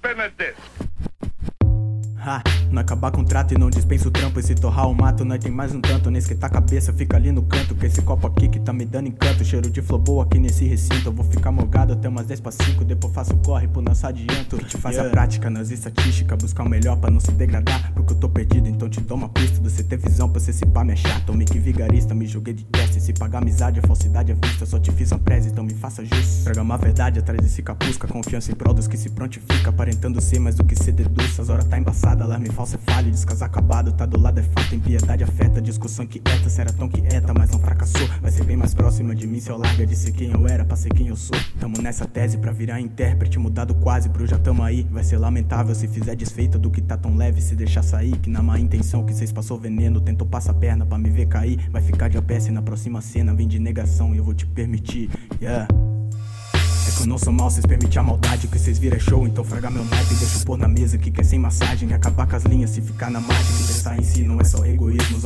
spin. Ha, não acabar com o trato e não dispensa o trampo. E se torrar o mato, nós tem mais um tanto. Nem esquentar a cabeça, fica ali no canto. Com esse copo aqui que tá me dando encanto. Cheiro de flor boa aqui nesse recinto. Eu vou ficar morgado até umas 10 pra 5. Depois faço corre pro nosso adianto. Te faz yeah. a prática nas estatísticas. Buscar o melhor pra não se degradar. Porque eu tô perdido, então te dou uma pista. Você ter visão pra você se pá, me é chato. Me que vigarista, me joguei de teste. Se pagar amizade, a falsidade é vista. Só te fiz uma presa, então me faça justo. Traga uma verdade atrás desse capuz. confiança em prol dos que se prontifica. Aparentando ser mais do que se deduz. As horas tá embaçada, alarme falso é falho, descaso acabado, tá do lado é fato, impiedade afeta, discussão quieta, será tão quieta, mas não fracassou. Vai ser bem mais próxima de mim se eu larga de ser quem eu era, pra ser quem eu sou. Tamo nessa tese pra virar intérprete, mudado quase pro já tamo aí. Vai ser lamentável se fizer desfeita do que tá tão leve, se deixar sair. Que na má intenção que cês passou veneno, tentou passar perna pra me ver cair. Vai ficar de a pé se na próxima cena vem de negação e eu vou te permitir, yeah. Eu não sou mal, cês permitem a maldade. que cês viram é show, então fraga meu naipe. Deixa eu pôr na mesa que quer sem massagem. Acabar com as linhas se ficar na margem. Pensar em si não é só egoísmo.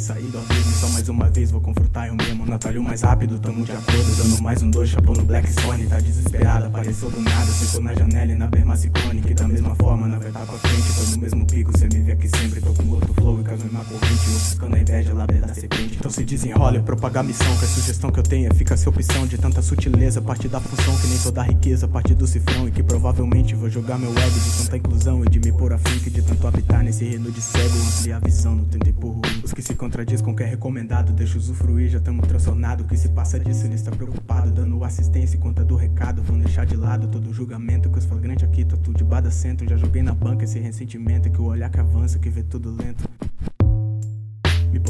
Sair do abismo. Só mais uma vez vou confrontar eu mesmo. Natalio mais rápido, tamo de acordo. Dando mais um dois, chapão no Black Stone. Tá desesperada, apareceu do nada. Sentou na janela e na bermacicone. Que da mesma forma, na verdade pra frente. Tô no mesmo pico, cê me vê aqui sempre. Tô com outro flow e com a mesma corrente. Ofuscando a inveja, lá da serpente. Então se desenrola e propaga a missão. Que a sugestão que eu tenho é fica sem opção de tanta sutileza. Parte da função que nem toda da riqueza, parte do cifrão e que provavelmente vou jogar meu ego de tanta inclusão e de me pôr a fim que de tanto habitar nesse reino de cego, ampliar a visão, não tentei por ruim. Os que se contradiz com o que é recomendado, deixa usufruir, já tamo transtornado. O que se passa disso, ele está preocupado, dando assistência e conta do recado. Vão deixar de lado todo o julgamento que os flagrantes aqui, tá tudo de bada centro. Já joguei na banca esse ressentimento que o olhar que avança, que vê tudo lento.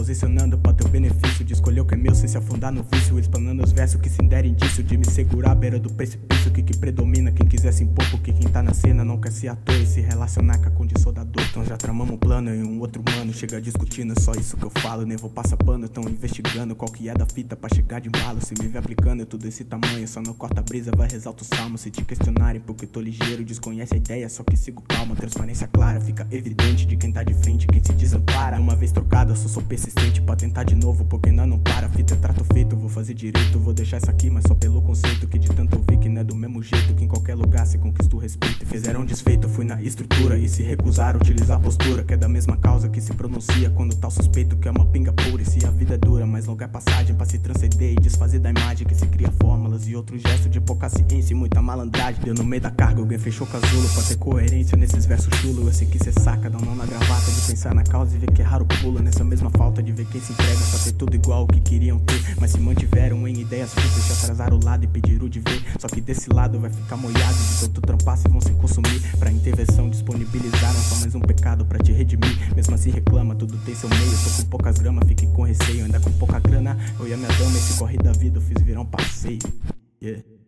Posicionando para teu benefício De escolher o que é meu sem se afundar no vício Explanando os versos que se derem indício De me segurar à beira do precipício. Que que predomina? Quem quiser se impor Porque quem tá na cena não quer ser ator E se relacionar com a condição da dor. Então já tramamos um plano e um outro mano Chega discutindo, é só isso que eu falo Nem vou passar pano, tão investigando Qual que é da fita pra chegar de embalo. Se me vê aplicando é tudo esse tamanho Só não corta a brisa, vai rezar o salmo. Se te questionarem porque tô ligeiro Desconhece a ideia, só que sigo calma Transparência clara, fica evidente De quem tá de frente, quem se desampara. Uma vez trocado, eu sou, sou persistente pra tentar de novo, porque ainda não para. Fita é trato feito, vou fazer direito. Vou deixar isso aqui, mas só pelo conceito que de tanto ouvir que não é do mesmo jeito. Que em qualquer lugar se conquista o respeito. E fizeram desfeito, fui na estrutura e se recusaram a utilizar a postura. Que é da mesma causa que se pronuncia quando tal suspeito que é uma pinga pura. E se a vida é dura, mas longa é passagem pra se transcender e desfazer da imagem que se cria fórmulas e outros gestos de pouca ciência e muita malandragem. Deu no meio da carga, alguém fechou casulo pra ter coerência nesses versos chulos. Eu sei que cê saca, dá um não na gravata de pensar na causa e ver que é raro pula nessa mesma falta de ver quem se entrega pra ter tudo igual o que queriam ter. Mas se mantiveram em ideias fúteis, se atrasaram o lado e pediram de ver. Só que desse lado vai ficar molhado de tanto trampar se vão se consumir. Pra intervenção disponibilizaram só mais um pecado pra te redimir. Mesmo assim reclama, tudo tem seu meio. Tô com poucas gramas, fique com receio. Ainda com pouca grana, eu e a minha dama, esse corre da vida eu fiz virar um passeio. Yeah.